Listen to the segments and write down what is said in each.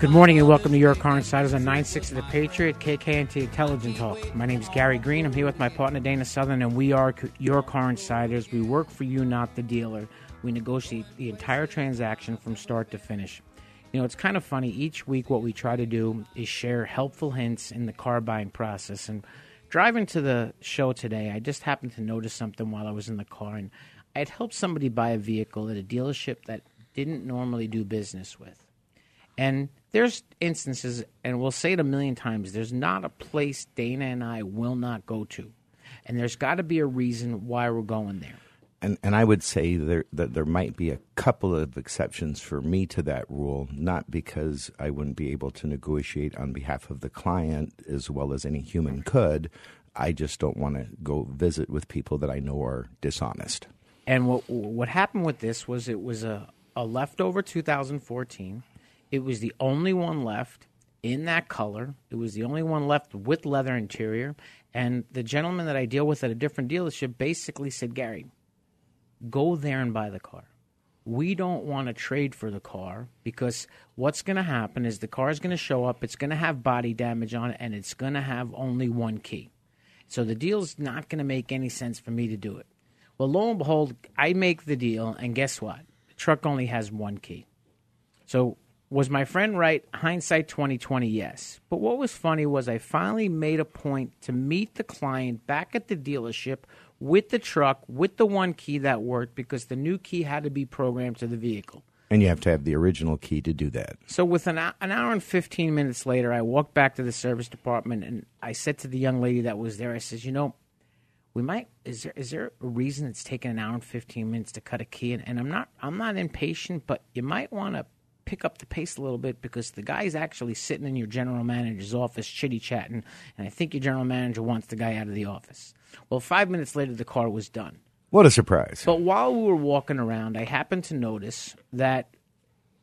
Good morning and welcome to Your Car Insiders on 960 The Patriot, KKNT Intelligent Talk. My name is Gary Green. I'm here with my partner Dana Southern, and we are Your Car Insiders. We work for you, not the dealer. We negotiate the entire transaction from start to finish. You know, it's kind of funny. Each week, what we try to do is share helpful hints in the car buying process. And driving to the show today, I just happened to notice something while I was in the car, and I had helped somebody buy a vehicle at a dealership that didn't normally do business with. And there's instances, and we'll say it a million times there's not a place Dana and I will not go to. And there's got to be a reason why we're going there. And, and I would say there, that there might be a couple of exceptions for me to that rule, not because I wouldn't be able to negotiate on behalf of the client as well as any human could. I just don't want to go visit with people that I know are dishonest. And what what happened with this was it was a, a leftover 2014. It was the only one left in that color. It was the only one left with leather interior. And the gentleman that I deal with at a different dealership basically said, Gary, go there and buy the car. We don't want to trade for the car because what's going to happen is the car is going to show up, it's going to have body damage on it, and it's going to have only one key. So the deal's not going to make any sense for me to do it. Well, lo and behold, I make the deal, and guess what? The truck only has one key. So was my friend right? Hindsight 2020, yes. But what was funny was I finally made a point to meet the client back at the dealership with the truck, with the one key that worked, because the new key had to be programmed to the vehicle. And you have to have the original key to do that. So, with an, an hour and 15 minutes later, I walked back to the service department and I said to the young lady that was there, I says, You know, we might is there is there a reason it's taking an hour and 15 minutes to cut a key and, and i'm not i'm not impatient but you might want to pick up the pace a little bit because the guy's actually sitting in your general manager's office chitty chatting and i think your general manager wants the guy out of the office well five minutes later the car was done What a surprise. but while we were walking around, I happened to notice that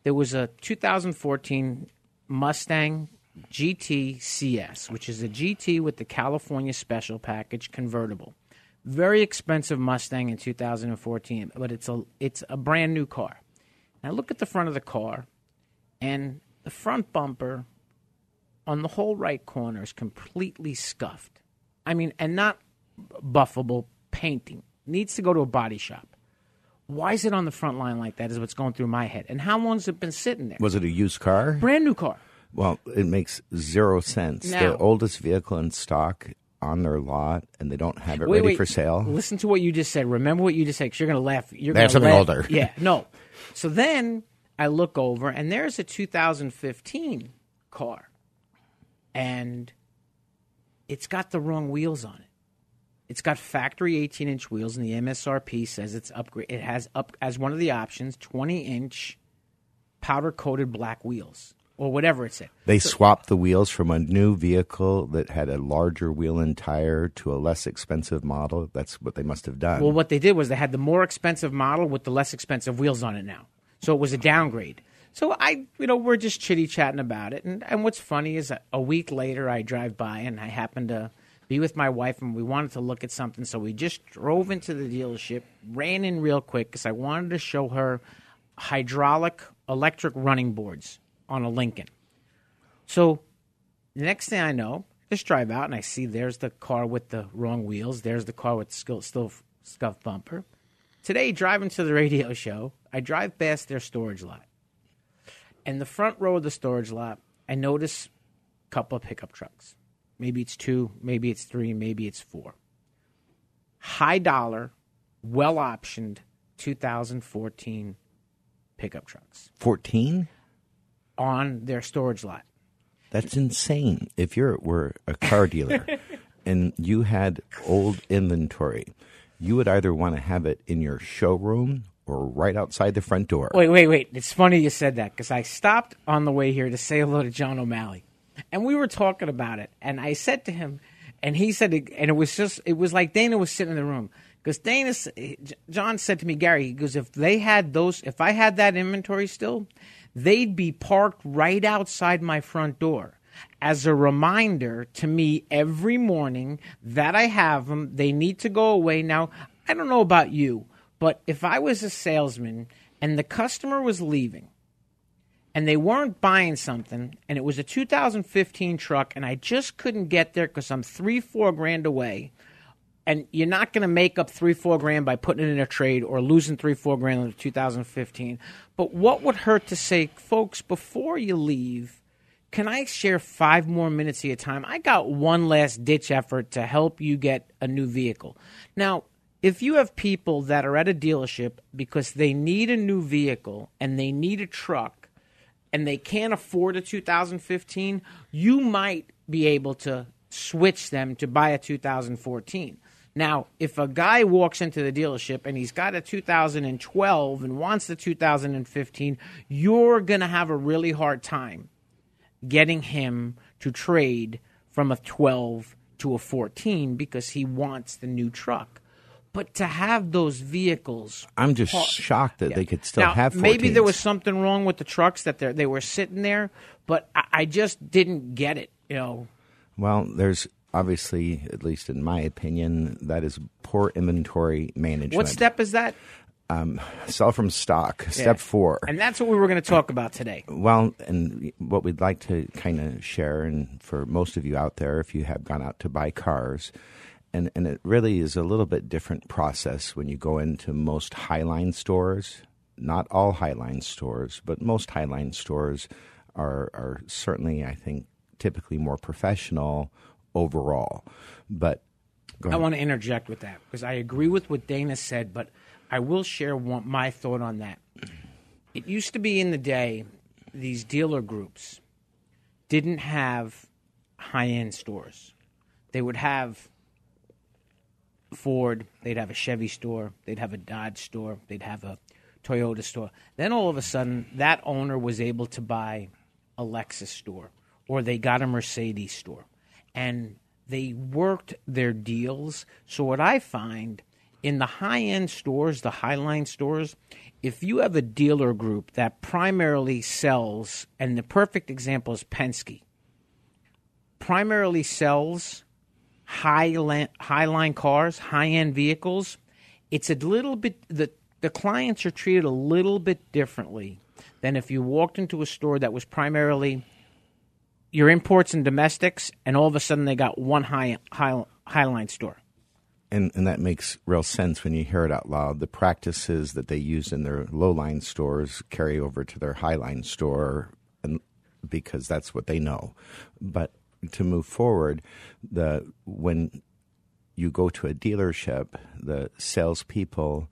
there was a 2014 Mustang GT CS, which is a GT with the California Special Package convertible. Very expensive Mustang in 2014, but it's a it's a brand new car. Now look at the front of the car, and the front bumper on the whole right corner is completely scuffed. I mean, and not buffable painting. Needs to go to a body shop. Why is it on the front line like that? Is what's going through my head. And how long's it been sitting there? Was it a used car? Brand new car. Well, it makes zero sense. Now- the oldest vehicle in stock on their lot, and they don't have it Wait, ready wait. for sale. Listen to what you just said. Remember what you just said. Because you're going to laugh. You're They have gonna something laugh. older. Yeah. No. So then I look over, and there's a 2015 car, and it's got the wrong wheels on it. It's got factory 18 inch wheels, and the MSRP says it's upgrade. It has up as one of the options 20 inch powder coated black wheels or whatever it's it said. They swapped the wheels from a new vehicle that had a larger wheel and tire to a less expensive model. That's what they must have done. Well, what they did was they had the more expensive model with the less expensive wheels on it now. So it was a downgrade. So I, you know, we're just chitty chatting about it. And, and what's funny is a week later, I drive by and I happen to be with my wife and we wanted to look at something. So we just drove into the dealership, ran in real quick because I wanted to show her hydraulic electric running boards on a Lincoln. So the next thing I know, just drive out and I see there's the car with the wrong wheels. There's the car with still, still bumper. Today, driving to the radio show, I drive past their storage lot. And the front row of the storage lot, I notice a couple of pickup trucks. Maybe it's two, maybe it's three, maybe it's four. High dollar, well optioned 2014 pickup trucks 14? on their storage lot. That's insane. If you were a car dealer and you had old inventory, you would either want to have it in your showroom or right outside the front door. Wait, wait, wait. It's funny you said that because I stopped on the way here to say hello to John O'Malley. And we were talking about it. And I said to him, and he said, and it was just, it was like Dana was sitting in the room. Because Dana, John said to me, Gary, he goes, if they had those, if I had that inventory still, they'd be parked right outside my front door as a reminder to me every morning that I have them. They need to go away. Now, I don't know about you, but if I was a salesman and the customer was leaving and they weren't buying something and it was a 2015 truck and I just couldn't get there because I'm three, four grand away. And you're not going to make up three, four grand by putting it in a trade or losing three, four grand in 2015. But what would hurt to say, folks, before you leave, can I share five more minutes of your time? I got one last ditch effort to help you get a new vehicle. Now, if you have people that are at a dealership because they need a new vehicle and they need a truck and they can't afford a 2015, you might be able to switch them to buy a 2014. Now, if a guy walks into the dealership and he's got a 2012 and wants the 2015, you're going to have a really hard time getting him to trade from a 12 to a 14 because he wants the new truck. But to have those vehicles, I'm just shocked that they could still now, have 14s. maybe there was something wrong with the trucks that they they were sitting there, but I, I just didn't get it. You know, Well, there's obviously, at least in my opinion, that is poor inventory management. what step is that? Um, sell from stock. Yeah. Step four. and that's what we were going to talk about today. Well, and what we'd like to kind of share, and for most of you out there, if you have gone out to buy cars, and, and it really is a little bit different process when you go into most Highline stores. Not all Highline stores, but most Highline stores are, are certainly, I think, typically more professional overall. But go I want to interject with that because I agree with what Dana said, but I will share one, my thought on that. It used to be in the day, these dealer groups didn't have high end stores. They would have Ford, they'd have a Chevy store, they'd have a Dodge store, they'd have a Toyota store. Then all of a sudden, that owner was able to buy a Lexus store or they got a Mercedes store. And they worked their deals. So, what I find in the high end stores, the Highline stores, if you have a dealer group that primarily sells, and the perfect example is Penske, primarily sells high la- highline cars, high end vehicles, it's a little bit the the clients are treated a little bit differently than if you walked into a store that was primarily your imports and domestics, and all of a sudden they got one high high high line store. and and that makes real sense when you hear it out loud. The practices that they use in their low line stores carry over to their high line store, and because that's what they know. But to move forward, the when you go to a dealership, the salespeople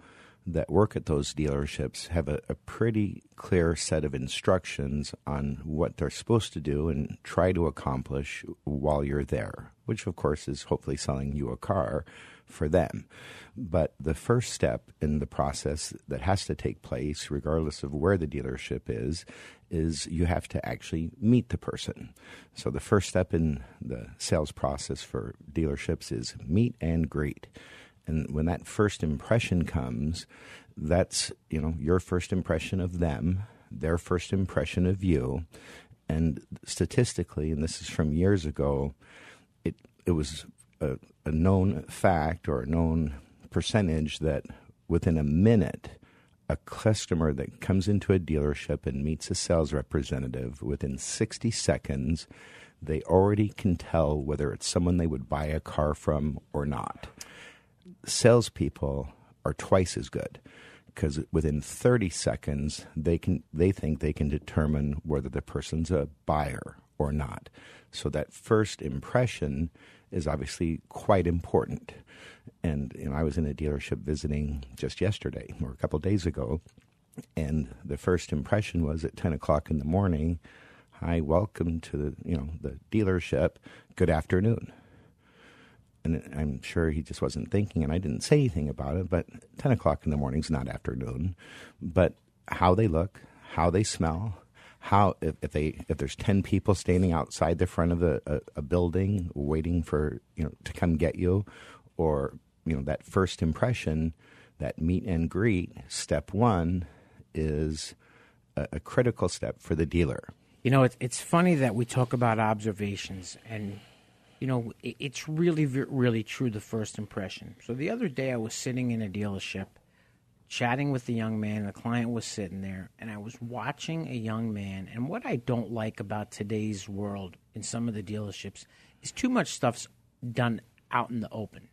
that work at those dealerships have a, a pretty clear set of instructions on what they're supposed to do and try to accomplish while you're there, which of course is hopefully selling you a car for them. But the first step in the process that has to take place, regardless of where the dealership is, is you have to actually meet the person. So the first step in the sales process for dealerships is meet and greet. And when that first impression comes, that's, you know, your first impression of them, their first impression of you. And statistically, and this is from years ago, it it was a, a known fact or a known percentage that within a minute, a customer that comes into a dealership and meets a sales representative within 60 seconds, they already can tell whether it's someone they would buy a car from or not. Salespeople are twice as good because within 30 seconds they can they think they can determine whether the person's a buyer or not. So that first impression is obviously quite important. And you know, I was in a dealership visiting just yesterday or a couple days ago, and the first impression was at 10 o'clock in the morning, "Hi, welcome to the you know the dealership. Good afternoon." And I'm sure he just wasn't thinking, and I didn't say anything about it. But 10 o'clock in the morning is not afternoon. But how they look, how they smell, how if, if they if there's 10 people standing outside the front of a, a, uh, a building waiting for you know to come get you, or you know that first impression, that meet and greet, step one is a, a critical step for the dealer. You know, it's it's funny that we talk about observations, and you know, it, it's really, really true. The first impression. So the other day, I was sitting in a dealership, chatting with the young man. The client was sitting there, and I was watching a young man. And what I don't like about today's world in some of the dealerships is too much stuff's done out in the open.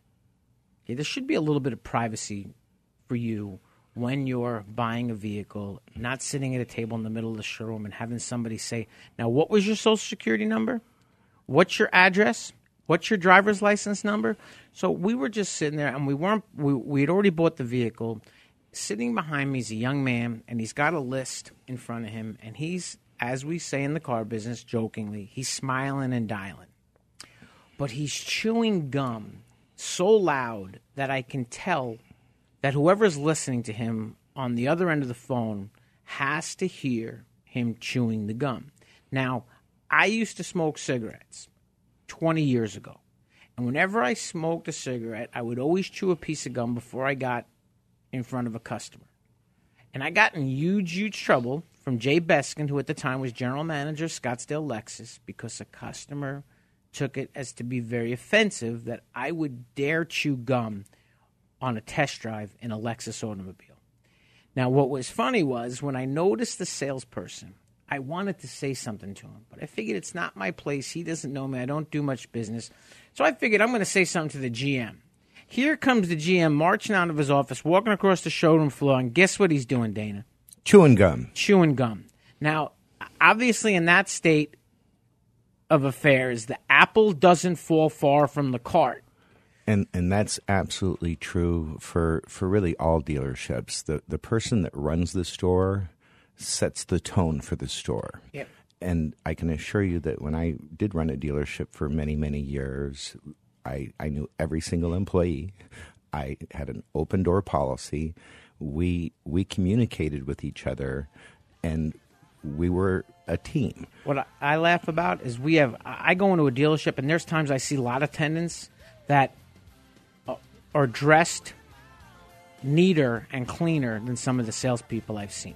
Okay, there should be a little bit of privacy for you when you're buying a vehicle, not sitting at a table in the middle of the showroom and having somebody say, Now, what was your social security number? What's your address? What's your driver's license number? So we were just sitting there and we weren't, we, we had already bought the vehicle. Sitting behind me is a young man and he's got a list in front of him and he's, as we say in the car business jokingly, he's smiling and dialing. But he's chewing gum so loud that I can tell that whoever's listening to him on the other end of the phone has to hear him chewing the gum. Now, I used to smoke cigarettes 20 years ago. And whenever I smoked a cigarette, I would always chew a piece of gum before I got in front of a customer. And I got in huge, huge trouble from Jay Beskin, who at the time was general manager of Scottsdale Lexus, because a customer took it as to be very offensive that I would dare chew gum on a test drive in a Lexus automobile. Now, what was funny was when I noticed the salesperson, I wanted to say something to him, but I figured it's not my place. He doesn't know me. I don't do much business. So I figured I'm going to say something to the GM. Here comes the GM marching out of his office, walking across the showroom floor, and guess what he's doing, Dana? Chewing gum. Chewing gum. Now, obviously, in that state of affairs, the apple doesn't fall far from the cart. And and that's absolutely true for, for really all dealerships. The the person that runs the store sets the tone for the store. Yep. And I can assure you that when I did run a dealership for many, many years, I, I knew every single employee. I had an open door policy. We we communicated with each other and we were a team. What I- laugh about is we have. I go into a dealership and there's times I see a lot of attendants that uh, are dressed neater and cleaner than some of the salespeople I've seen.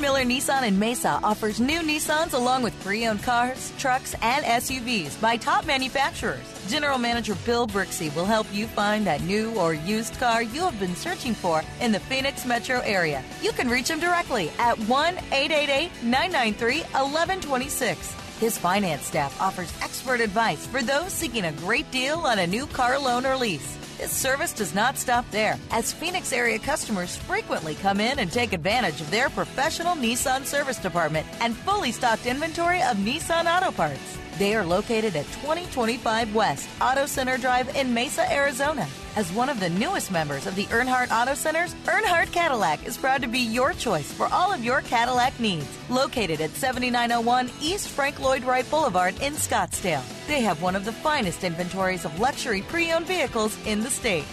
Miller Nissan in Mesa offers new Nissans along with pre owned cars, trucks, and SUVs by top manufacturers. General Manager Bill Brixey will help you find that new or used car you have been searching for in the Phoenix metro area. You can reach him directly at 1 888 993 1126. His finance staff offers expert advice for those seeking a great deal on a new car loan or lease. His service does not stop there, as Phoenix area customers frequently come in and take advantage of their professional Nissan service department and fully stocked inventory of Nissan auto parts. They are located at 2025 West Auto Center Drive in Mesa, Arizona. As one of the newest members of the Earnhardt Auto Centers, Earnhardt Cadillac is proud to be your choice for all of your Cadillac needs. Located at 7901 East Frank Lloyd Wright Boulevard in Scottsdale, they have one of the finest inventories of luxury pre owned vehicles in the state.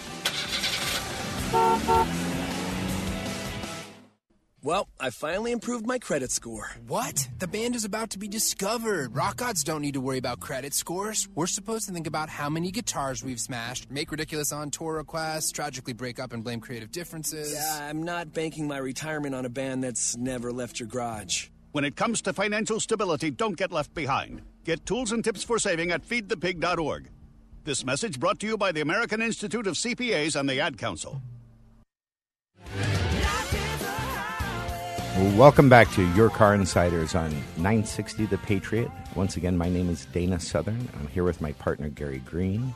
Well, I finally improved my credit score. What? The band is about to be discovered. Rock gods don't need to worry about credit scores. We're supposed to think about how many guitars we've smashed, make ridiculous on tour requests, tragically break up and blame creative differences. Yeah, I'm not banking my retirement on a band that's never left your garage. When it comes to financial stability, don't get left behind. Get tools and tips for saving at feedthepig.org. This message brought to you by the American Institute of CPAs and the Ad Council. Welcome back to Your Car Insiders on 960 The Patriot. Once again, my name is Dana Southern. I'm here with my partner, Gary Green.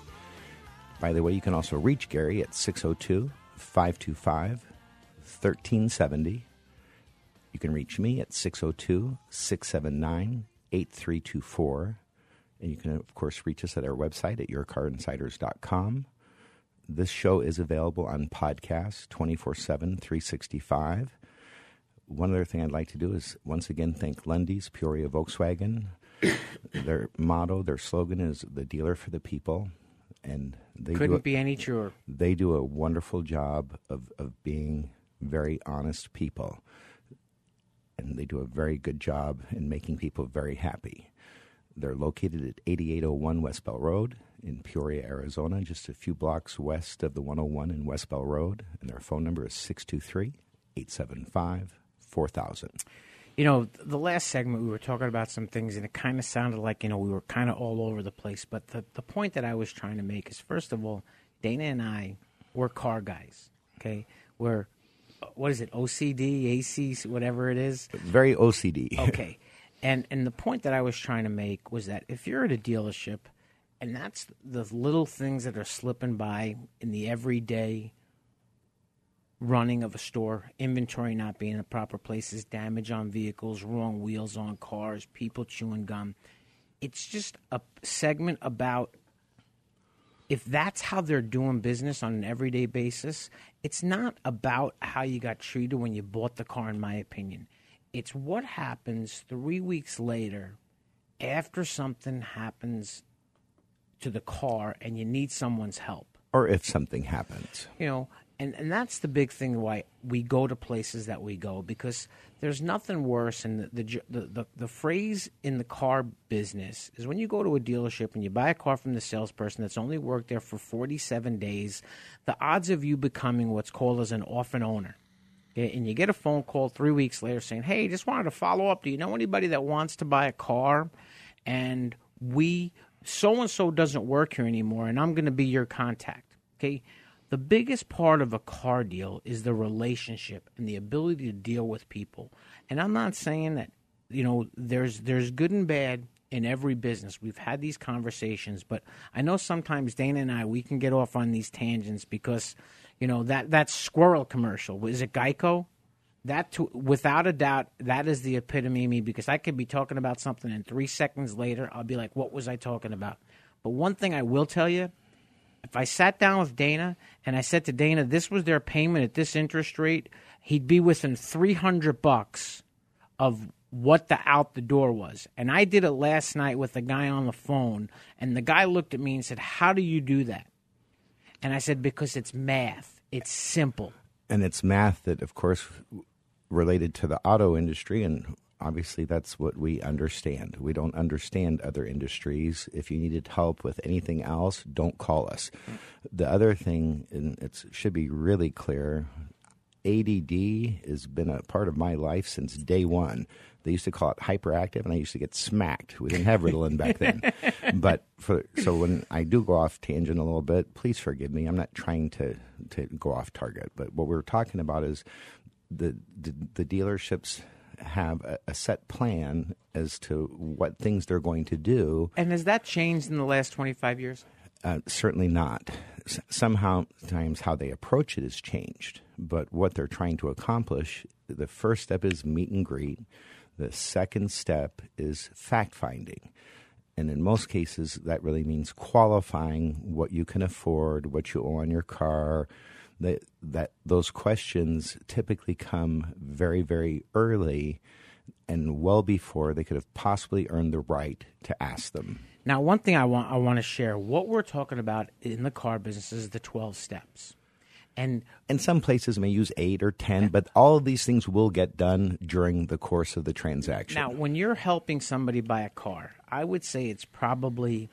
By the way, you can also reach Gary at 602 525 1370. You can reach me at 602 679 8324. And you can, of course, reach us at our website at yourcarinsiders.com. This show is available on podcast 24 7, 365 one other thing I'd like to do is once again thank Lunde's Peoria Volkswagen. their motto, their slogan is "the dealer for the people," and they couldn't a, be any truer. They do a wonderful job of of being very honest people, and they do a very good job in making people very happy. They're located at 8801 West Bell Road in Peoria, Arizona, just a few blocks west of the 101 in West Bell Road, and their phone number is 623 875 4000 you know the last segment we were talking about some things and it kind of sounded like you know we were kind of all over the place but the, the point that i was trying to make is first of all dana and i we're car guys okay? We're uh, what is it ocd ac whatever it is? Very ocd okay. And and the point that i was trying to make was that if you're at a dealership and that's the little things that are slipping by in the everyday running of a store, inventory not being in the proper places, damage on vehicles, wrong wheels on cars, people chewing gum. It's just a segment about if that's how they're doing business on an everyday basis, it's not about how you got treated when you bought the car, in my opinion. It's what happens three weeks later after something happens to the car and you need someone's help. Or if something happens. You know, and and that's the big thing why we go to places that we go because there's nothing worse and the the, the the, phrase in the car business is when you go to a dealership and you buy a car from the salesperson that's only worked there for 47 days the odds of you becoming what's called as an orphan owner. And you get a phone call 3 weeks later saying hey just wanted to follow up. Do you know anybody that wants to buy a car? And we so and so doesn't work here anymore and I'm going to be your contact. Okay the biggest part of a car deal is the relationship and the ability to deal with people. And I'm not saying that you know there's there's good and bad in every business. We've had these conversations, but I know sometimes Dana and I we can get off on these tangents because you know that that squirrel commercial is it Geico? That to, without a doubt that is the epitome of me because I could be talking about something and 3 seconds later I'll be like what was I talking about? But one thing I will tell you if I sat down with Dana and I said to Dana, this was their payment at this interest rate, he'd be within 300 bucks of what the out the door was. And I did it last night with the guy on the phone, and the guy looked at me and said, How do you do that? And I said, Because it's math, it's simple. And it's math that, of course, related to the auto industry and obviously that's what we understand. We don't understand other industries. If you needed help with anything else, don't call us. The other thing, and it should be really clear, ADD has been a part of my life since day one. They used to call it hyperactive, and I used to get smacked. We didn't have Ritalin back then. but for so when I do go off tangent a little bit, please forgive me. I'm not trying to to go off target. But what we're talking about is the the, the dealerships have a, a set plan as to what things they're going to do. And has that changed in the last 25 years? Uh, certainly not. S- somehow, times how they approach it has changed, but what they're trying to accomplish, the first step is meet and greet. The second step is fact finding. And in most cases, that really means qualifying what you can afford, what you owe on your car. That, that those questions typically come very, very early and well before they could have possibly earned the right to ask them. Now, one thing I want I want to share what we're talking about in the car business is the 12 steps. And and some places may use 8 or 10, but all of these things will get done during the course of the transaction. Now, when you're helping somebody buy a car, I would say it's probably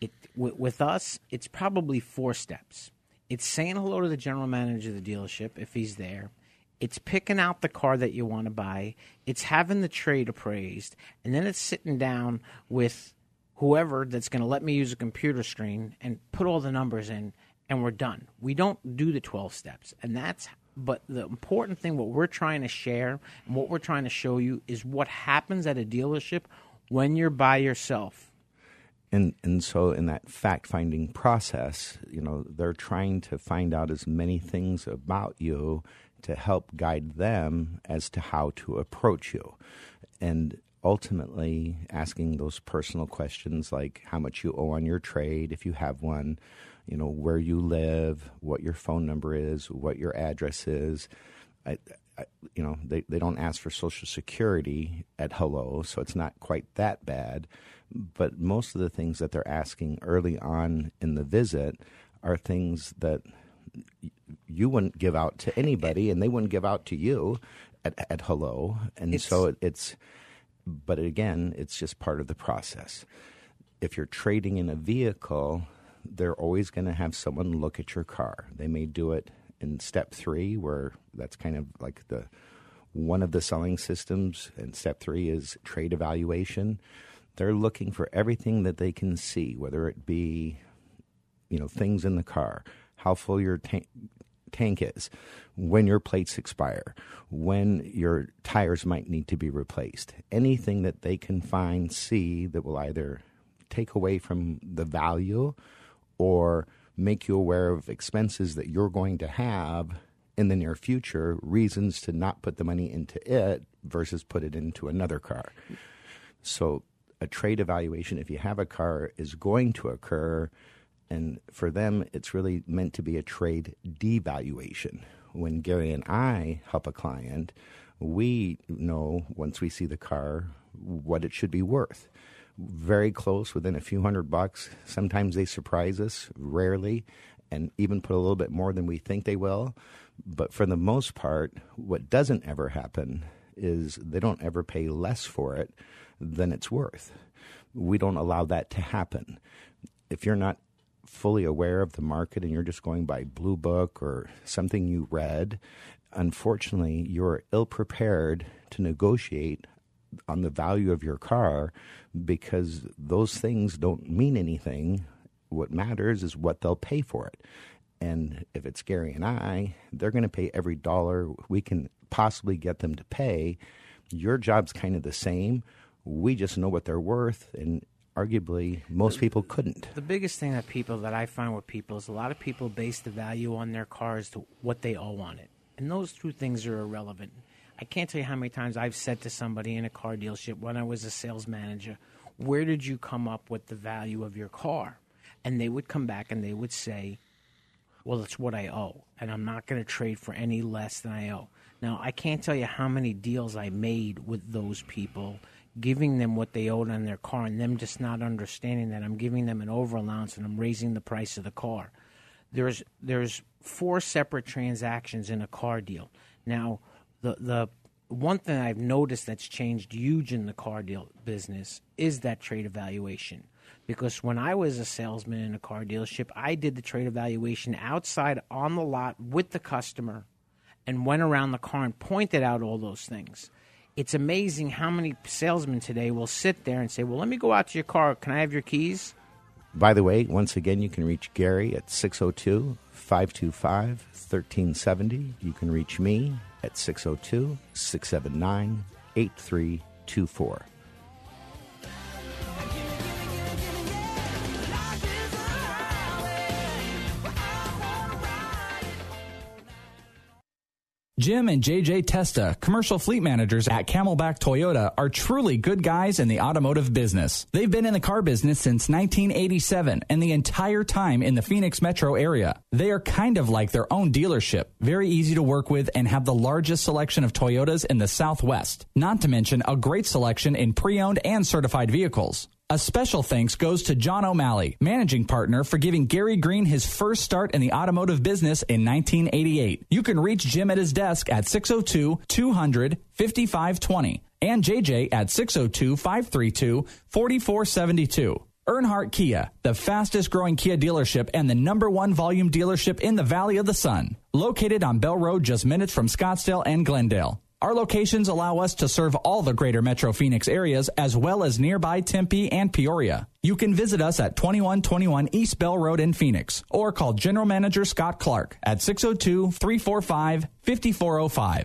it with, with us, it's probably four steps. It's saying hello to the general manager of the dealership if he's there. It's picking out the car that you want to buy. It's having the trade appraised, and then it's sitting down with whoever that's going to let me use a computer screen and put all the numbers in and we're done. We don't do the 12 steps. And that's but the important thing what we're trying to share and what we're trying to show you is what happens at a dealership when you're by yourself. And and so in that fact finding process, you know, they're trying to find out as many things about you to help guide them as to how to approach you. And ultimately asking those personal questions like how much you owe on your trade if you have one, you know, where you live, what your phone number is, what your address is. I, I, you know, they, they don't ask for Social Security at hello, so it's not quite that bad. But most of the things that they're asking early on in the visit are things that you wouldn't give out to anybody, and they wouldn't give out to you at, at hello. And It's- so it, it's, but again, it's just part of the process. If you're trading in a vehicle, they're always going to have someone look at your car. They may do it in step three, where that's kind of like the one of the selling systems, and step three is trade evaluation. They're looking for everything that they can see, whether it be, you know, things in the car, how full your tank tank is, when your plates expire, when your tires might need to be replaced. Anything that they can find, see that will either take away from the value or make you aware of expenses that you're going to have in the near future, reasons to not put the money into it versus put it into another car. So, a trade evaluation, if you have a car, is going to occur. And for them, it's really meant to be a trade devaluation. When Gary and I help a client, we know once we see the car what it should be worth. Very close, within a few hundred bucks. Sometimes they surprise us, rarely, and even put a little bit more than we think they will. But for the most part, what doesn't ever happen is they don't ever pay less for it than it's worth. We don't allow that to happen. If you're not fully aware of the market and you're just going by Blue Book or something you read, unfortunately, you're ill prepared to negotiate on the value of your car because those things don't mean anything. What matters is what they'll pay for it. And if it's Gary and I, they're going to pay every dollar we can possibly get them to pay. Your job's kind of the same. We just know what they're worth, and arguably, most people couldn't. The biggest thing that people that I find with people is a lot of people base the value on their cars to what they owe on it. And those two things are irrelevant. I can't tell you how many times I've said to somebody in a car dealership when I was a sales manager, Where did you come up with the value of your car? And they would come back and they would say, Well, it's what I owe, and I'm not going to trade for any less than I owe. Now, I can't tell you how many deals I made with those people, giving them what they owed on their car, and them just not understanding that I'm giving them an over allowance and I'm raising the price of the car. There's there's four separate transactions in a car deal. Now, the the one thing I've noticed that's changed huge in the car deal business is that trade evaluation. Because when I was a salesman in a car dealership, I did the trade evaluation outside on the lot with the customer and went around the car and pointed out all those things. It's amazing how many salesmen today will sit there and say, Well, let me go out to your car. Can I have your keys? By the way, once again, you can reach Gary at 602 525 1370. You can reach me at 602 679 8324. Jim and JJ Testa, commercial fleet managers at Camelback Toyota, are truly good guys in the automotive business. They've been in the car business since 1987 and the entire time in the Phoenix metro area. They are kind of like their own dealership, very easy to work with, and have the largest selection of Toyotas in the Southwest. Not to mention a great selection in pre owned and certified vehicles. A special thanks goes to John O'Malley, managing partner, for giving Gary Green his first start in the automotive business in 1988. You can reach Jim at his desk at 602 200 5520 and JJ at 602 532 4472. Earnhardt Kia, the fastest growing Kia dealership and the number one volume dealership in the Valley of the Sun. Located on Bell Road just minutes from Scottsdale and Glendale. Our locations allow us to serve all the greater Metro Phoenix areas as well as nearby Tempe and Peoria. You can visit us at 2121 East Bell Road in Phoenix or call General Manager Scott Clark at 602 345 5405.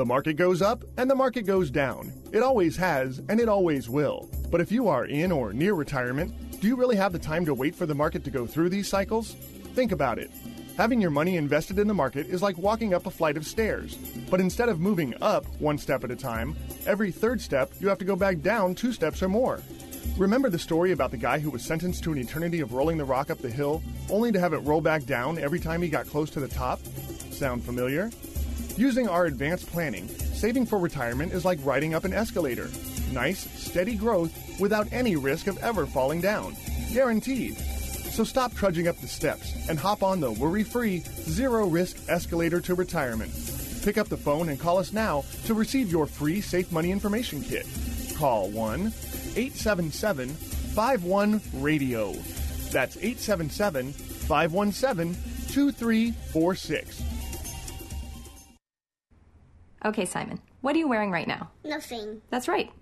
The market goes up and the market goes down. It always has and it always will. But if you are in or near retirement, do you really have the time to wait for the market to go through these cycles? Think about it. Having your money invested in the market is like walking up a flight of stairs. But instead of moving up one step at a time, every third step you have to go back down two steps or more. Remember the story about the guy who was sentenced to an eternity of rolling the rock up the hill, only to have it roll back down every time he got close to the top? Sound familiar? Using our advanced planning, saving for retirement is like riding up an escalator. Nice, steady growth without any risk of ever falling down. Guaranteed. So stop trudging up the steps and hop on the worry free, zero risk escalator to retirement. Pick up the phone and call us now to receive your free Safe Money Information Kit. Call 1 877 51 Radio. That's 877 517 2346. Okay, Simon, what are you wearing right now? Nothing. That's right.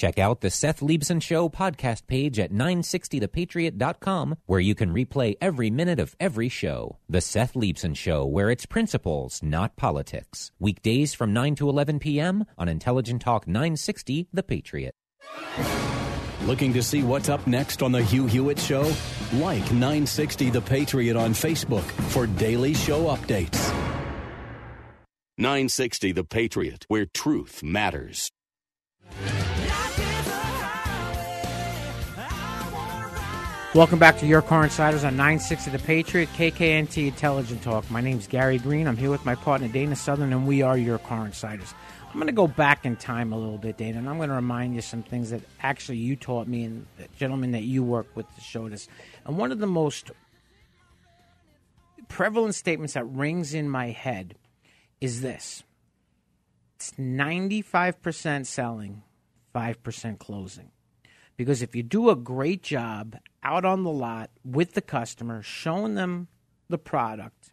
Check out the Seth Leibsohn Show podcast page at 960thepatriot.com, where you can replay every minute of every show. The Seth Leibsohn Show, where it's principles, not politics. Weekdays from 9 to 11 p.m. on Intelligent Talk 960 The Patriot. Looking to see what's up next on The Hugh Hewitt Show? Like 960 The Patriot on Facebook for daily show updates. 960 The Patriot, where truth matters. Welcome back to Your Car Insiders on 960 The Patriot, KKNT Intelligent Talk. My name's Gary Green. I'm here with my partner Dana Southern, and we are Your Car Insiders. I'm going to go back in time a little bit, Dana, and I'm going to remind you some things that actually you taught me and the gentlemen that you work with showed us. And one of the most prevalent statements that rings in my head is this it's 95% selling, 5% closing. Because if you do a great job out on the lot with the customer, showing them the product,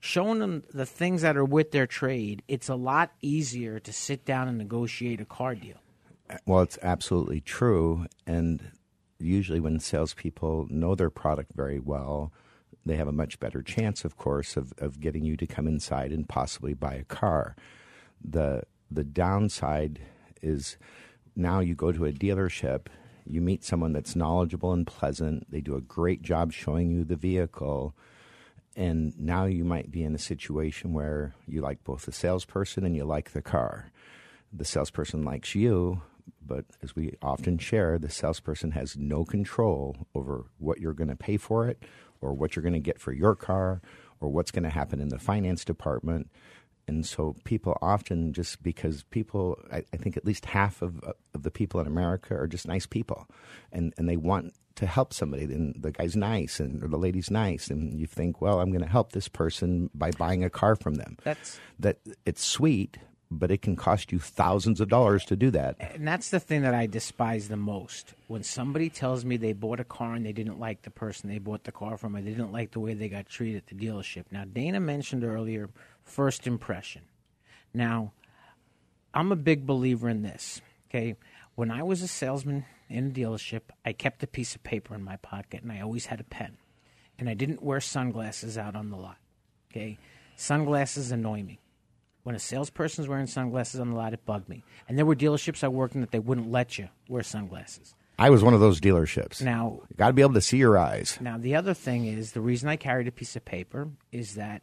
showing them the things that are with their trade, it's a lot easier to sit down and negotiate a car deal. Well, it's absolutely true. And usually, when salespeople know their product very well, they have a much better chance, of course, of, of getting you to come inside and possibly buy a car. The the downside is now you go to a dealership, you meet someone that's knowledgeable and pleasant, they do a great job showing you the vehicle, and now you might be in a situation where you like both the salesperson and you like the car. The salesperson likes you, but as we often share, the salesperson has no control over what you're going to pay for it or what you're going to get for your car or what's going to happen in the finance department. And so people often just because people, I, I think at least half of, of the people in America are just nice people, and and they want to help somebody. And the guy's nice, and or the lady's nice, and you think, well, I'm going to help this person by buying a car from them. That's that. It's sweet, but it can cost you thousands of dollars to do that. And that's the thing that I despise the most. When somebody tells me they bought a car and they didn't like the person they bought the car from, or they didn't like the way they got treated at the dealership. Now, Dana mentioned earlier first impression. Now, I'm a big believer in this. Okay. When I was a salesman in a dealership, I kept a piece of paper in my pocket and I always had a pen. And I didn't wear sunglasses out on the lot. Okay. Sunglasses annoy me. When a salesperson's wearing sunglasses on the lot, it bugged me. And there were dealerships I worked in that they wouldn't let you wear sunglasses. I was one of those dealerships. Now, got to be able to see your eyes. Now, the other thing is the reason I carried a piece of paper is that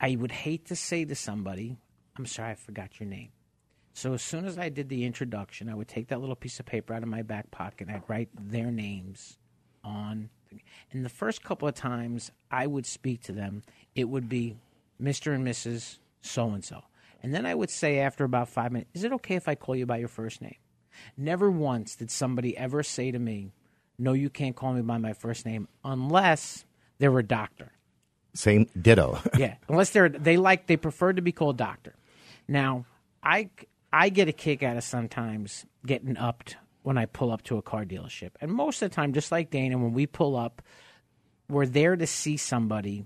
I would hate to say to somebody, I'm sorry, I forgot your name. So as soon as I did the introduction, I would take that little piece of paper out of my back pocket and I'd write their names on. And the first couple of times I would speak to them, it would be Mr. and Mrs. So and so. And then I would say after about five minutes, Is it okay if I call you by your first name? Never once did somebody ever say to me, No, you can't call me by my first name unless they're a doctor. Same ditto. yeah, unless they're they like they prefer to be called doctor. Now, I I get a kick out of sometimes getting upped when I pull up to a car dealership, and most of the time, just like Dana, when we pull up, we're there to see somebody,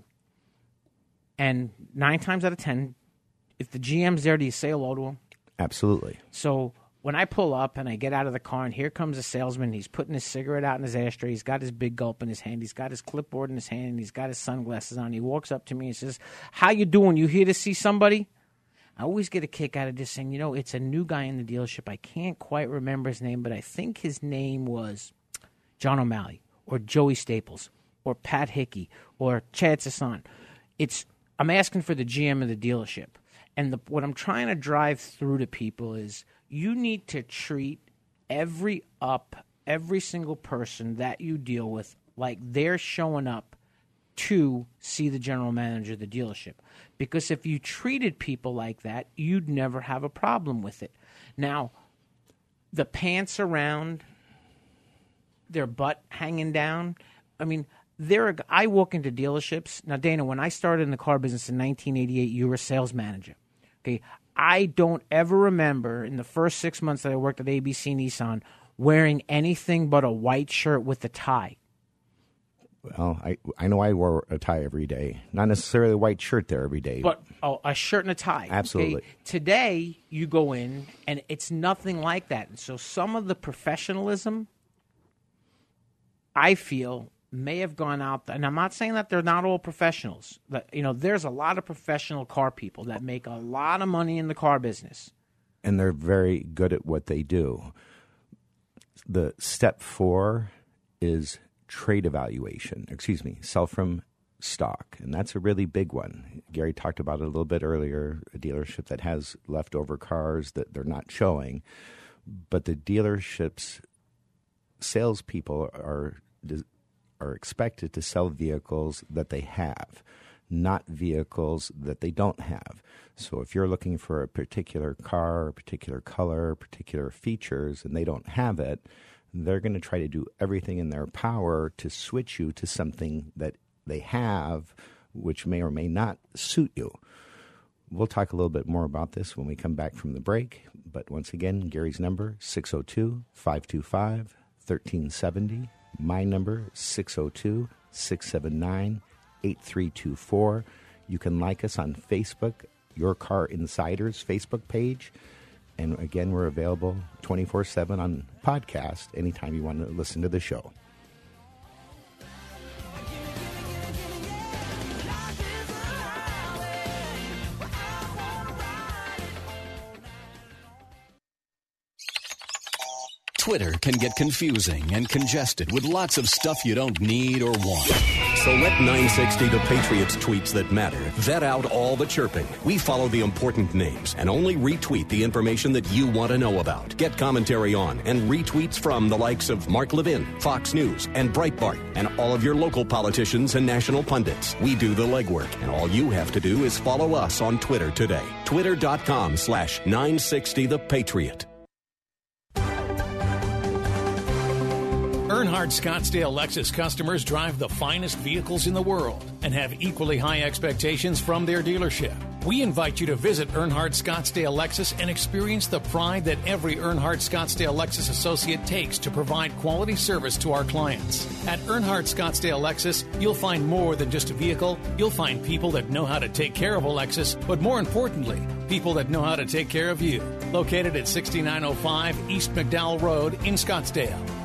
and nine times out of ten, if the GM's there, do you say hello to him? Absolutely. So when I pull up and I get out of the car, and here comes a salesman, he's putting his cigarette out in his ashtray. He's got his big gulp in his hand. He's got his clipboard in his hand. And he's got his sunglasses on. He walks up to me and says, "How you doing? You here to see somebody?" I always get a kick out of just saying, you know, it's a new guy in the dealership. I can't quite remember his name, but I think his name was John O'Malley or Joey Staples or Pat Hickey or Chad Sasson. It's I'm asking for the GM of the dealership. And the, what I'm trying to drive through to people is you need to treat every up, every single person that you deal with like they're showing up to see the general manager of the dealership. Because if you treated people like that, you'd never have a problem with it. Now, the pants around, their butt hanging down. I mean, there. Are, I walk into dealerships now, Dana. When I started in the car business in 1988, you were a sales manager. Okay, I don't ever remember in the first six months that I worked at ABC Nissan wearing anything but a white shirt with a tie. Well, I I know I wore a tie every day, not necessarily a white shirt there every day, but oh, a shirt and a tie. Absolutely. Okay? Today you go in and it's nothing like that. And so some of the professionalism, I feel, may have gone out. And I'm not saying that they're not all professionals. That you know, there's a lot of professional car people that make a lot of money in the car business, and they're very good at what they do. The step four is trade evaluation. Excuse me, sell from stock, and that's a really big one. Gary talked about it a little bit earlier. A dealership that has leftover cars that they're not showing, but the dealership's salespeople are are expected to sell vehicles that they have, not vehicles that they don't have. So if you're looking for a particular car, a particular color, particular features, and they don't have it, they're going to try to do everything in their power to switch you to something that they have, which may or may not suit you. We'll talk a little bit more about this when we come back from the break. But once again, Gary's number 602 525 1370 my number 602 679 8324. You can like us on Facebook, Your Car Insiders Facebook page. And again, we're available 24 7 on podcast anytime you want to listen to the show. Twitter can get confusing and congested with lots of stuff you don't need or want. So let 960 The Patriots tweets that matter vet out all the chirping. We follow the important names and only retweet the information that you want to know about. Get commentary on and retweets from the likes of Mark Levin, Fox News, and Breitbart, and all of your local politicians and national pundits. We do the legwork, and all you have to do is follow us on Twitter today. Twitter.com slash 960 The Patriot. Earnhardt Scottsdale Lexus customers drive the finest vehicles in the world and have equally high expectations from their dealership. We invite you to visit Earnhardt Scottsdale Lexus and experience the pride that every Earnhardt Scottsdale Lexus associate takes to provide quality service to our clients. At Earnhardt Scottsdale Lexus, you'll find more than just a vehicle. You'll find people that know how to take care of a Lexus, but more importantly, people that know how to take care of you. Located at 6905 East McDowell Road in Scottsdale.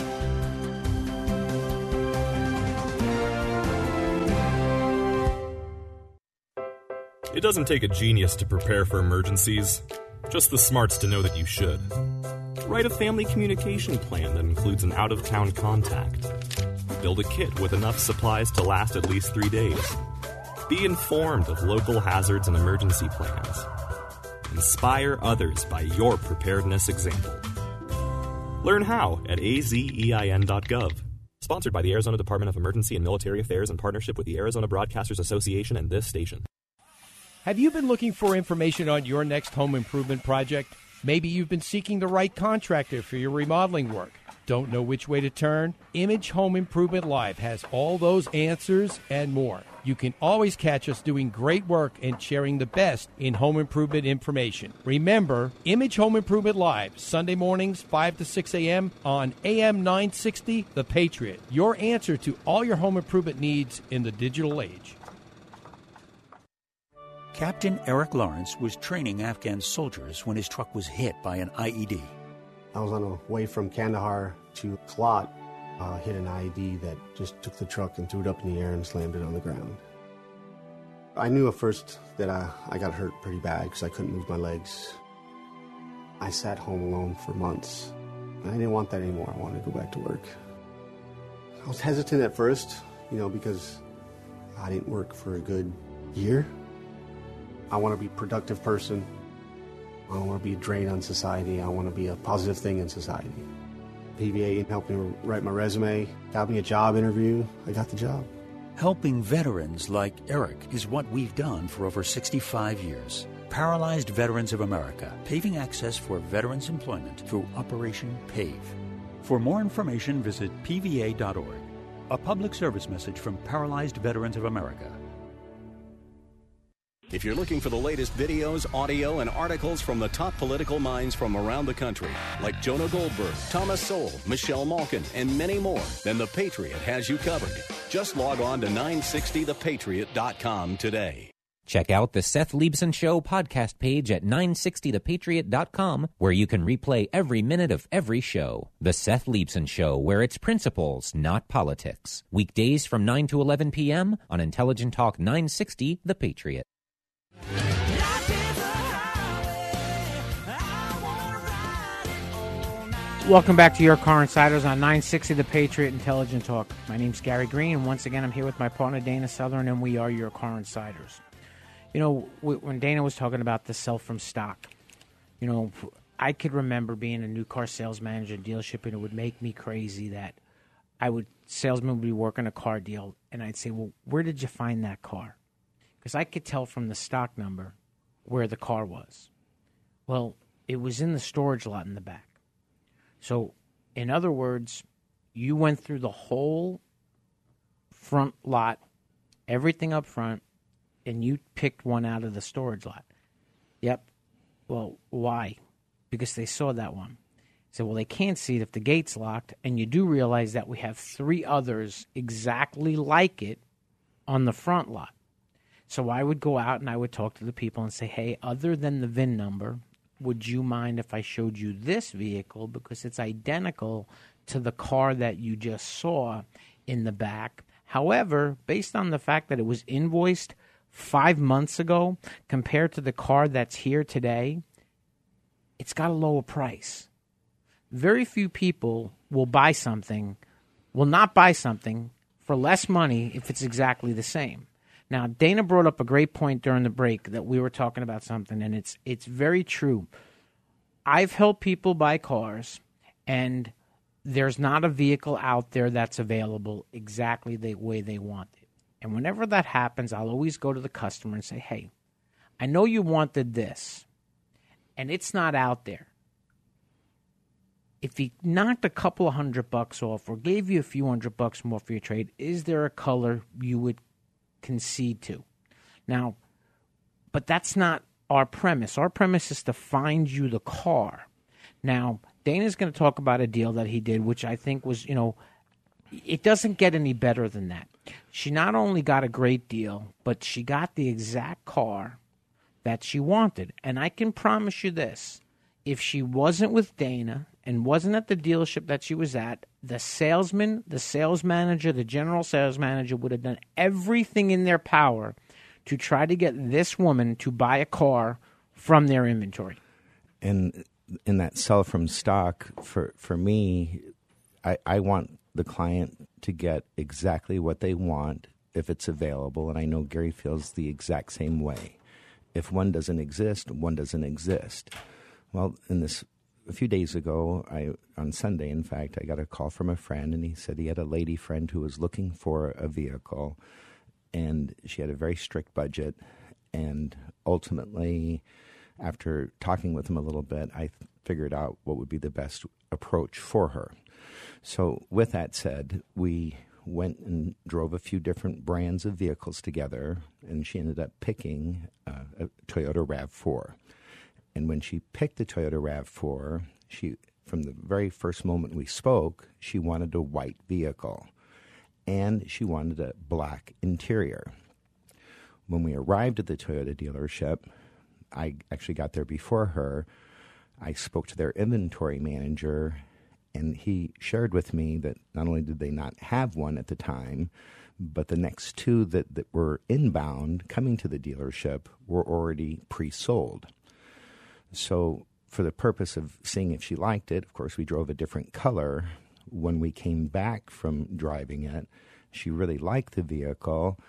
It doesn't take a genius to prepare for emergencies, just the smarts to know that you should. Write a family communication plan that includes an out of town contact. Build a kit with enough supplies to last at least three days. Be informed of local hazards and emergency plans. Inspire others by your preparedness example. Learn how at azein.gov. Sponsored by the Arizona Department of Emergency and Military Affairs in partnership with the Arizona Broadcasters Association and this station. Have you been looking for information on your next home improvement project? Maybe you've been seeking the right contractor for your remodeling work. Don't know which way to turn? Image Home Improvement Live has all those answers and more. You can always catch us doing great work and sharing the best in home improvement information. Remember, Image Home Improvement Live, Sunday mornings, 5 to 6 a.m. on AM 960, The Patriot. Your answer to all your home improvement needs in the digital age. Captain Eric Lawrence was training Afghan soldiers when his truck was hit by an IED. I was on the way from Kandahar to Kalat, uh, hit an IED that just took the truck and threw it up in the air and slammed it on the ground. I knew at first that I, I got hurt pretty bad because I couldn't move my legs. I sat home alone for months. I didn't want that anymore. I wanted to go back to work. I was hesitant at first, you know, because I didn't work for a good year. I want to be a productive person. I don't want to be a drain on society. I want to be a positive thing in society. PVA helped me write my resume, got me a job interview. I got the job. Helping veterans like Eric is what we've done for over 65 years. Paralyzed Veterans of America, paving access for veterans employment through Operation PAVE. For more information, visit pva.org. A public service message from Paralyzed Veterans of America. If you're looking for the latest videos, audio, and articles from the top political minds from around the country, like Jonah Goldberg, Thomas Sowell, Michelle Malkin, and many more, then The Patriot has you covered. Just log on to 960thepatriot.com today. Check out the Seth Leibsohn Show podcast page at 960thepatriot.com, where you can replay every minute of every show. The Seth Leibsohn Show, where it's principles, not politics. Weekdays from 9 to 11 p.m. on Intelligent Talk 960, The Patriot. Welcome back to your Car Insiders on 960 The Patriot Intelligent Talk. My name's Gary Green, and once again, I'm here with my partner Dana Southern, and we are your Car Insiders. You know, when Dana was talking about the sell from stock, you know, I could remember being a new car sales manager dealership, and it would make me crazy that I would salesman would be working a car deal, and I'd say, "Well, where did you find that car?" Because I could tell from the stock number where the car was. Well, it was in the storage lot in the back. So, in other words, you went through the whole front lot everything up front, and you picked one out of the storage lot. Yep. Well, why? Because they saw that one. So, well, they can't see it if the gate's locked, and you do realize that we have three others exactly like it on the front lot. So I would go out and I would talk to the people and say, hey, other than the VIN number, would you mind if I showed you this vehicle because it's identical to the car that you just saw in the back? However, based on the fact that it was invoiced five months ago compared to the car that's here today, it's got a lower price. Very few people will buy something, will not buy something for less money if it's exactly the same. Now, Dana brought up a great point during the break that we were talking about something, and it's it's very true. I've helped people buy cars, and there's not a vehicle out there that's available exactly the way they want it. And whenever that happens, I'll always go to the customer and say, "Hey, I know you wanted this, and it's not out there. If he knocked a couple of hundred bucks off or gave you a few hundred bucks more for your trade, is there a color you would concede to. Now, but that's not our premise. Our premise is to find you the car. Now, Dana's going to talk about a deal that he did, which I think was, you know, it doesn't get any better than that. She not only got a great deal, but she got the exact car that she wanted. And I can promise you this if she wasn't with Dana and wasn't at the dealership that she was at, the salesman, the sales manager, the general sales manager would have done everything in their power to try to get this woman to buy a car from their inventory. And in that sell from stock, for, for me, I, I want the client to get exactly what they want if it's available. And I know Gary feels the exact same way. If one doesn't exist, one doesn't exist. Well, in this a few days ago, I on Sunday, in fact, I got a call from a friend, and he said he had a lady friend who was looking for a vehicle, and she had a very strict budget, and ultimately, after talking with him a little bit, I figured out what would be the best approach for her. So, with that said, we went and drove a few different brands of vehicles together, and she ended up picking uh, a Toyota RAV4. And when she picked the Toyota RAV4, she from the very first moment we spoke, she wanted a white vehicle and she wanted a black interior. When we arrived at the Toyota dealership, I actually got there before her. I spoke to their inventory manager, and he shared with me that not only did they not have one at the time, but the next two that, that were inbound coming to the dealership were already pre sold. So, for the purpose of seeing if she liked it, of course, we drove a different color. When we came back from driving it, she really liked the vehicle.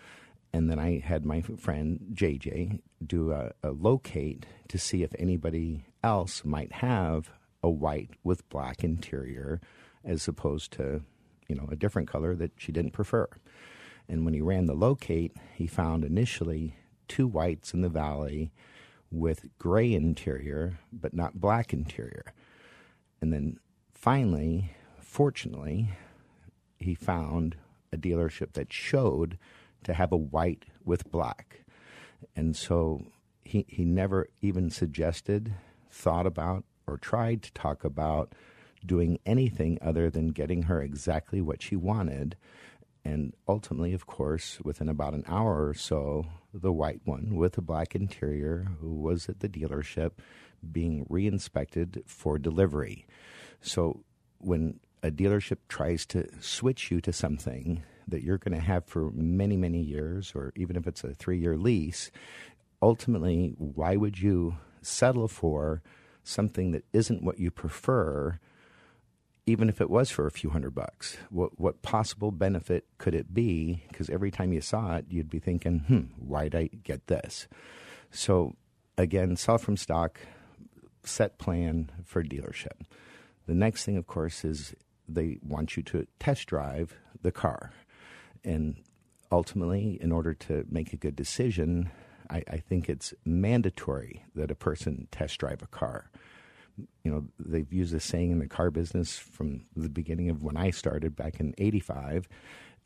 And then I had my friend JJ do a, a locate to see if anybody else might have a white with black interior as opposed to, you know, a different color that she didn't prefer. And when he ran the locate, he found initially two whites in the valley with gray interior but not black interior. And then finally, fortunately, he found a dealership that showed to have a white with black. And so he, he never even suggested, thought about, or tried to talk about doing anything other than getting her exactly what she wanted. And ultimately, of course, within about an hour or so, the white one with a black interior who was at the dealership being reinspected for delivery. So when a dealership tries to switch you to something that you're going to have for many, many years, or even if it's a three year lease, ultimately, why would you settle for something that isn't what you prefer? Even if it was for a few hundred bucks, what what possible benefit could it be? Because every time you saw it, you'd be thinking, "Hmm, why'd I get this?" So again, sell from stock, set plan for dealership. The next thing, of course, is they want you to test drive the car, and ultimately, in order to make a good decision, I, I think it's mandatory that a person test drive a car you know, they've used this saying in the car business from the beginning of when I started back in 85.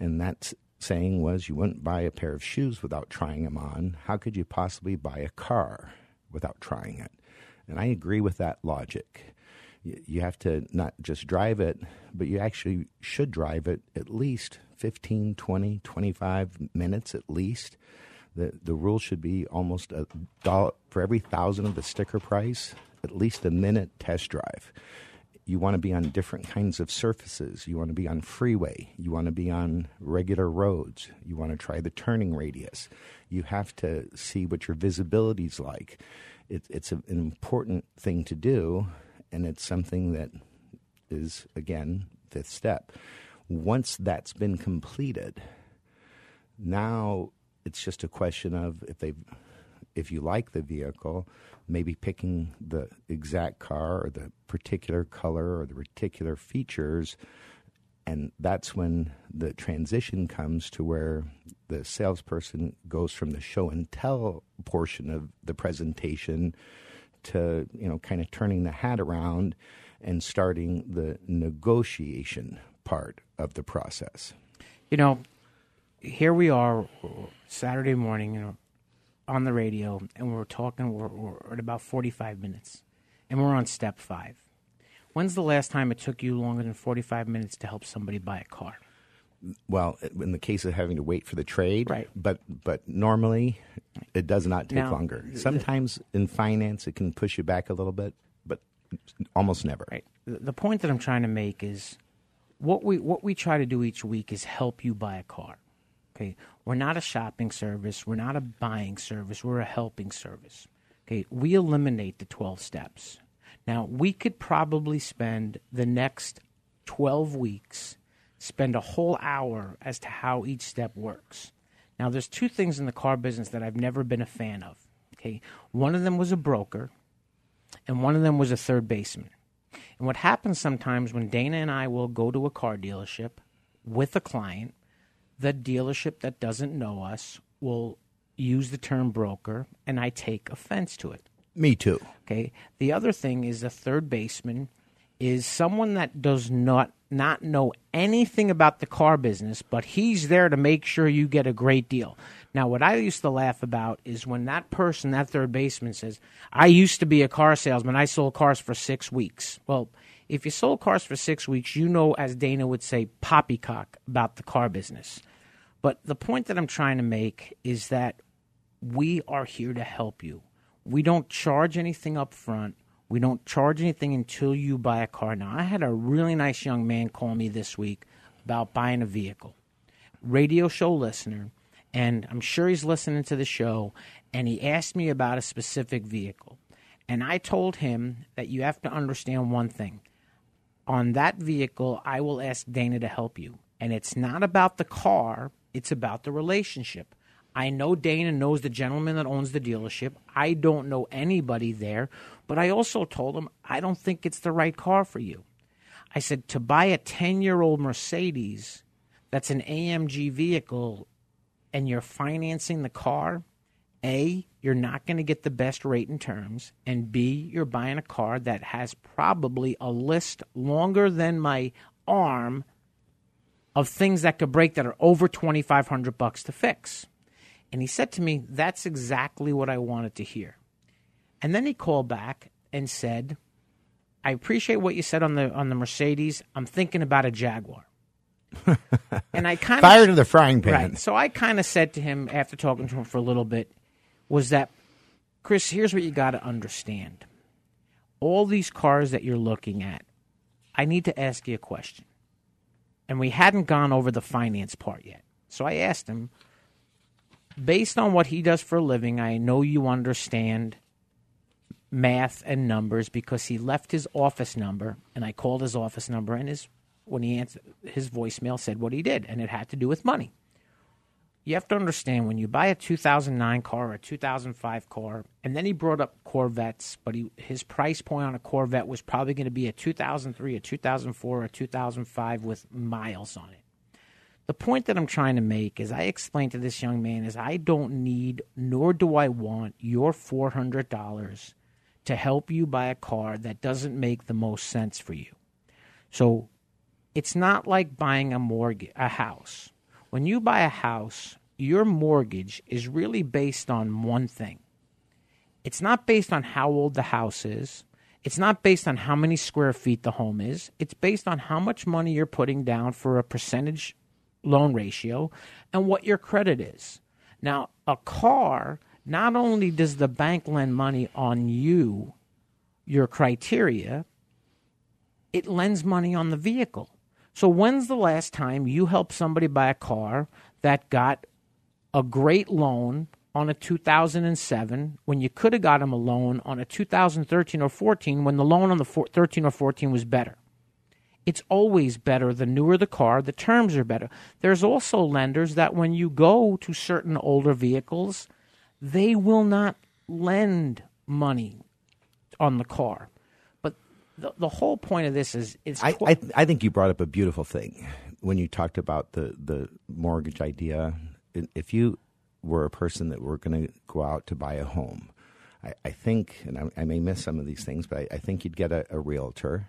And that saying was you wouldn't buy a pair of shoes without trying them on. How could you possibly buy a car without trying it? And I agree with that logic. You have to not just drive it, but you actually should drive it at least 15, 20, 25 minutes at least. The, the rule should be almost a dollar for every thousand of the sticker price, at least a minute test drive you want to be on different kinds of surfaces. You want to be on freeway. You want to be on regular roads. You want to try the turning radius. You have to see what your visibility is like. It, it's an important thing to do, and it's something that is, again, fifth step. Once that's been completed, now it's just a question of if they if you like the vehicle, maybe picking the exact car or the particular color or the particular features. And that's when the transition comes to where the salesperson goes from the show and tell portion of the presentation to, you know, kind of turning the hat around and starting the negotiation part of the process. You know, here we are Saturday morning, you know, on the radio and we're talking, we're, we're at about 45 minutes and we're on step five. When's the last time it took you longer than 45 minutes to help somebody buy a car? Well, in the case of having to wait for the trade, right? But but normally, it does not take Now, longer. Sometimes in finance, it can push you back a little bit, but almost never. Right. The the point that I'm trying to make is what we what we try to do each week is help you buy a car. Okay, we're not a shopping service. We're not a buying service. We're a helping service. Okay, we eliminate the 12 steps. Now, we could probably spend the next 12 weeks, spend a whole hour as to how each step works. Now, there's two things in the car business that I've never been a fan of. Okay, one of them was a broker, and one of them was a third baseman. And what happens sometimes when Dana and I will go to a car dealership with a client, the dealership that doesn't know us will use the term broker, and I take offense to it. Me too. Okay. The other thing is a third baseman is someone that does not not know anything about the car business, but he's there to make sure you get a great deal. Now, what I used to laugh about is when that person, that third baseman, says, "I used to be a car salesman. I sold cars for six weeks." Well, if you sold cars for six weeks, you know, as Dana would say, poppycock about the car business. But the point that I'm trying to make is that we are here to help you. We don't charge anything up front. We don't charge anything until you buy a car. Now, I had a really nice young man call me this week about buying a vehicle. Radio show listener, and I'm sure he's listening to the show, and he asked me about a specific vehicle. And I told him that you have to understand one thing. On that vehicle, I will ask Dana to help you. And it's not about the car, it's about the relationship. I know Dana knows the gentleman that owns the dealership. I don't know anybody there, but I also told him I don't think it's the right car for you. I said to buy a 10 year old Mercedes that's an AMG vehicle and you're financing the car, A, you're not going to get the best rate and terms, and B, you're buying a car that has probably a list longer than my arm of things that could break that are over 2500 bucks to fix. And he said to me, That's exactly what I wanted to hear. And then he called back and said, I appreciate what you said on the on the Mercedes. I'm thinking about a Jaguar. and I kind of Fire to the frying pan. Right. So I kind of said to him after talking to him for a little bit, was that Chris? Here's what you got to understand. All these cars that you're looking at, I need to ask you a question. And we hadn't gone over the finance part yet. So I asked him, based on what he does for a living, I know you understand math and numbers because he left his office number and I called his office number and his when he answered his voicemail said what he did and it had to do with money. You have to understand when you buy a 2009 car or a 2005 car, and then he brought up Corvettes, but he, his price point on a Corvette was probably going to be a 2003, a 2004, or a 2005 with miles on it. The point that I'm trying to make is I explained to this young man is I don't need nor do I want your $400 to help you buy a car that doesn't make the most sense for you. So it's not like buying a mortgage a house. When you buy a house, your mortgage is really based on one thing. It's not based on how old the house is. It's not based on how many square feet the home is. It's based on how much money you're putting down for a percentage loan ratio and what your credit is. Now, a car, not only does the bank lend money on you, your criteria, it lends money on the vehicle. So, when's the last time you helped somebody buy a car that got a great loan on a 2007 when you could have got them a loan on a 2013 or 14 when the loan on the 13 or 14 was better? It's always better. The newer the car, the terms are better. There's also lenders that when you go to certain older vehicles, they will not lend money on the car the, the whole point of this is it's. I, I, I think you brought up a beautiful thing when you talked about the the mortgage idea. If you were a person that were going to go out to buy a home, I, I think, and I, I, may miss some of these things, but I, I think you'd get a, a realtor.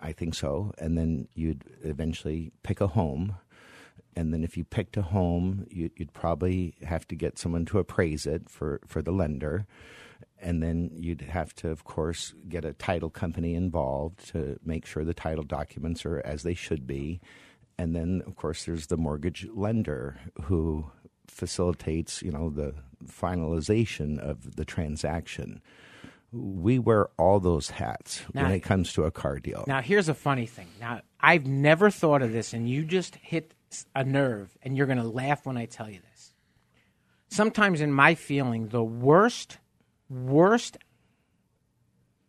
I think so, and then you'd eventually pick a home and then if you picked a home, you, would probably have to get someone to appraise it for, for the lender and then you'd have to, of course, get a title company involved to make sure the title documents are as they should be. And then, of course, there's the mortgage lender who facilitates, you know, the finalization of the transaction. We wear all those hats now, when it comes to a car deal. Now, here's a funny thing. Now, I've never thought of this, and you just hit a nerve, and you're going to laugh when I tell you this. Sometimes, in my feeling, the worst – worst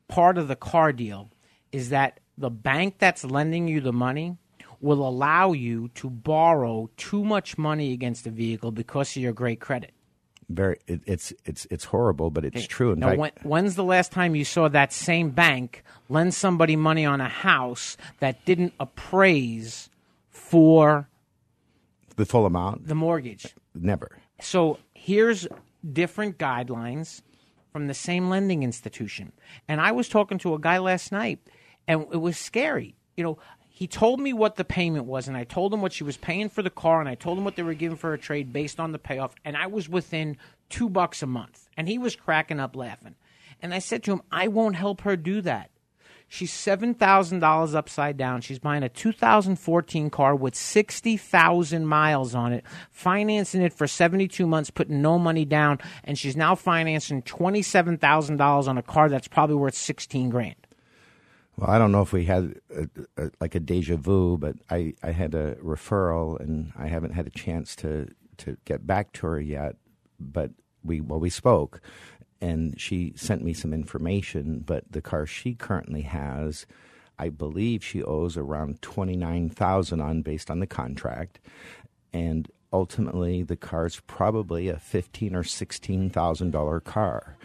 part of the car deal is that the bank that's lending you the money will allow you to borrow too much money against the vehicle because of your great credit. Very, it, it's it's it's horrible, but it's okay. true. In now, fact, when, when's the last time you saw that same bank lend somebody money on a house that didn't appraise for the full amount, the mortgage? Never. So here's different guidelines from the same lending institution. And I was talking to a guy last night, and it was scary. You know, he told me what the payment was, and I told him what she was paying for the car, and I told him what they were giving for a trade based on the payoff, and I was within two bucks a month. And he was cracking up laughing. And I said to him, I won't help her do that. She's $7,000 upside down. She's buying a 2014 car with 60,000 miles on it, financing it for 72 months, putting no money down, and she's now financing $27,000 on a car that's probably worth 16 grand. Well, I don't know if we had a, a, like a deja vu, but I, I had a referral, and I haven't had a chance to, to get back to her yet. But we well, we spoke, and she sent me some information. But the car she currently has, I believe she owes around twenty nine thousand on based on the contract, and ultimately the car's probably a fifteen or sixteen thousand dollar car.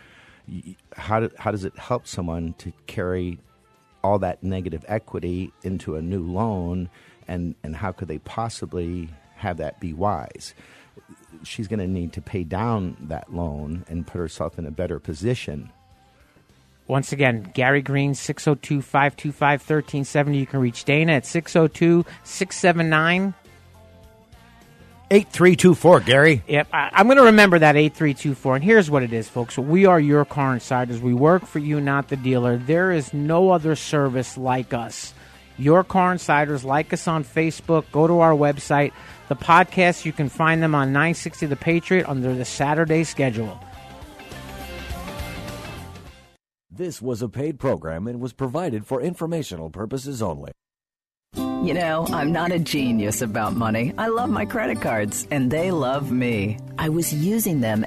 How do, how does it help someone to carry all that negative equity into a new loan, and and how could they possibly have that be wise? She's going to need to pay down that loan and put herself in a better position. Once again, Gary Green, 602 525 1370. You can reach Dana at 602 679 8324, Gary. Yep, I, am going to remember that 8324. And here's what it is, folks. We are your car insiders. We work for you, not the dealer. There is no other service like us. Your car insiders, like us on Facebook, go to our website. The podcast, you can find them on 960 The Patriot under the Saturday schedule. This was a paid program and was provided for informational purposes only. You know, I'm not a genius about money. I love my credit cards, and they love me. I was using them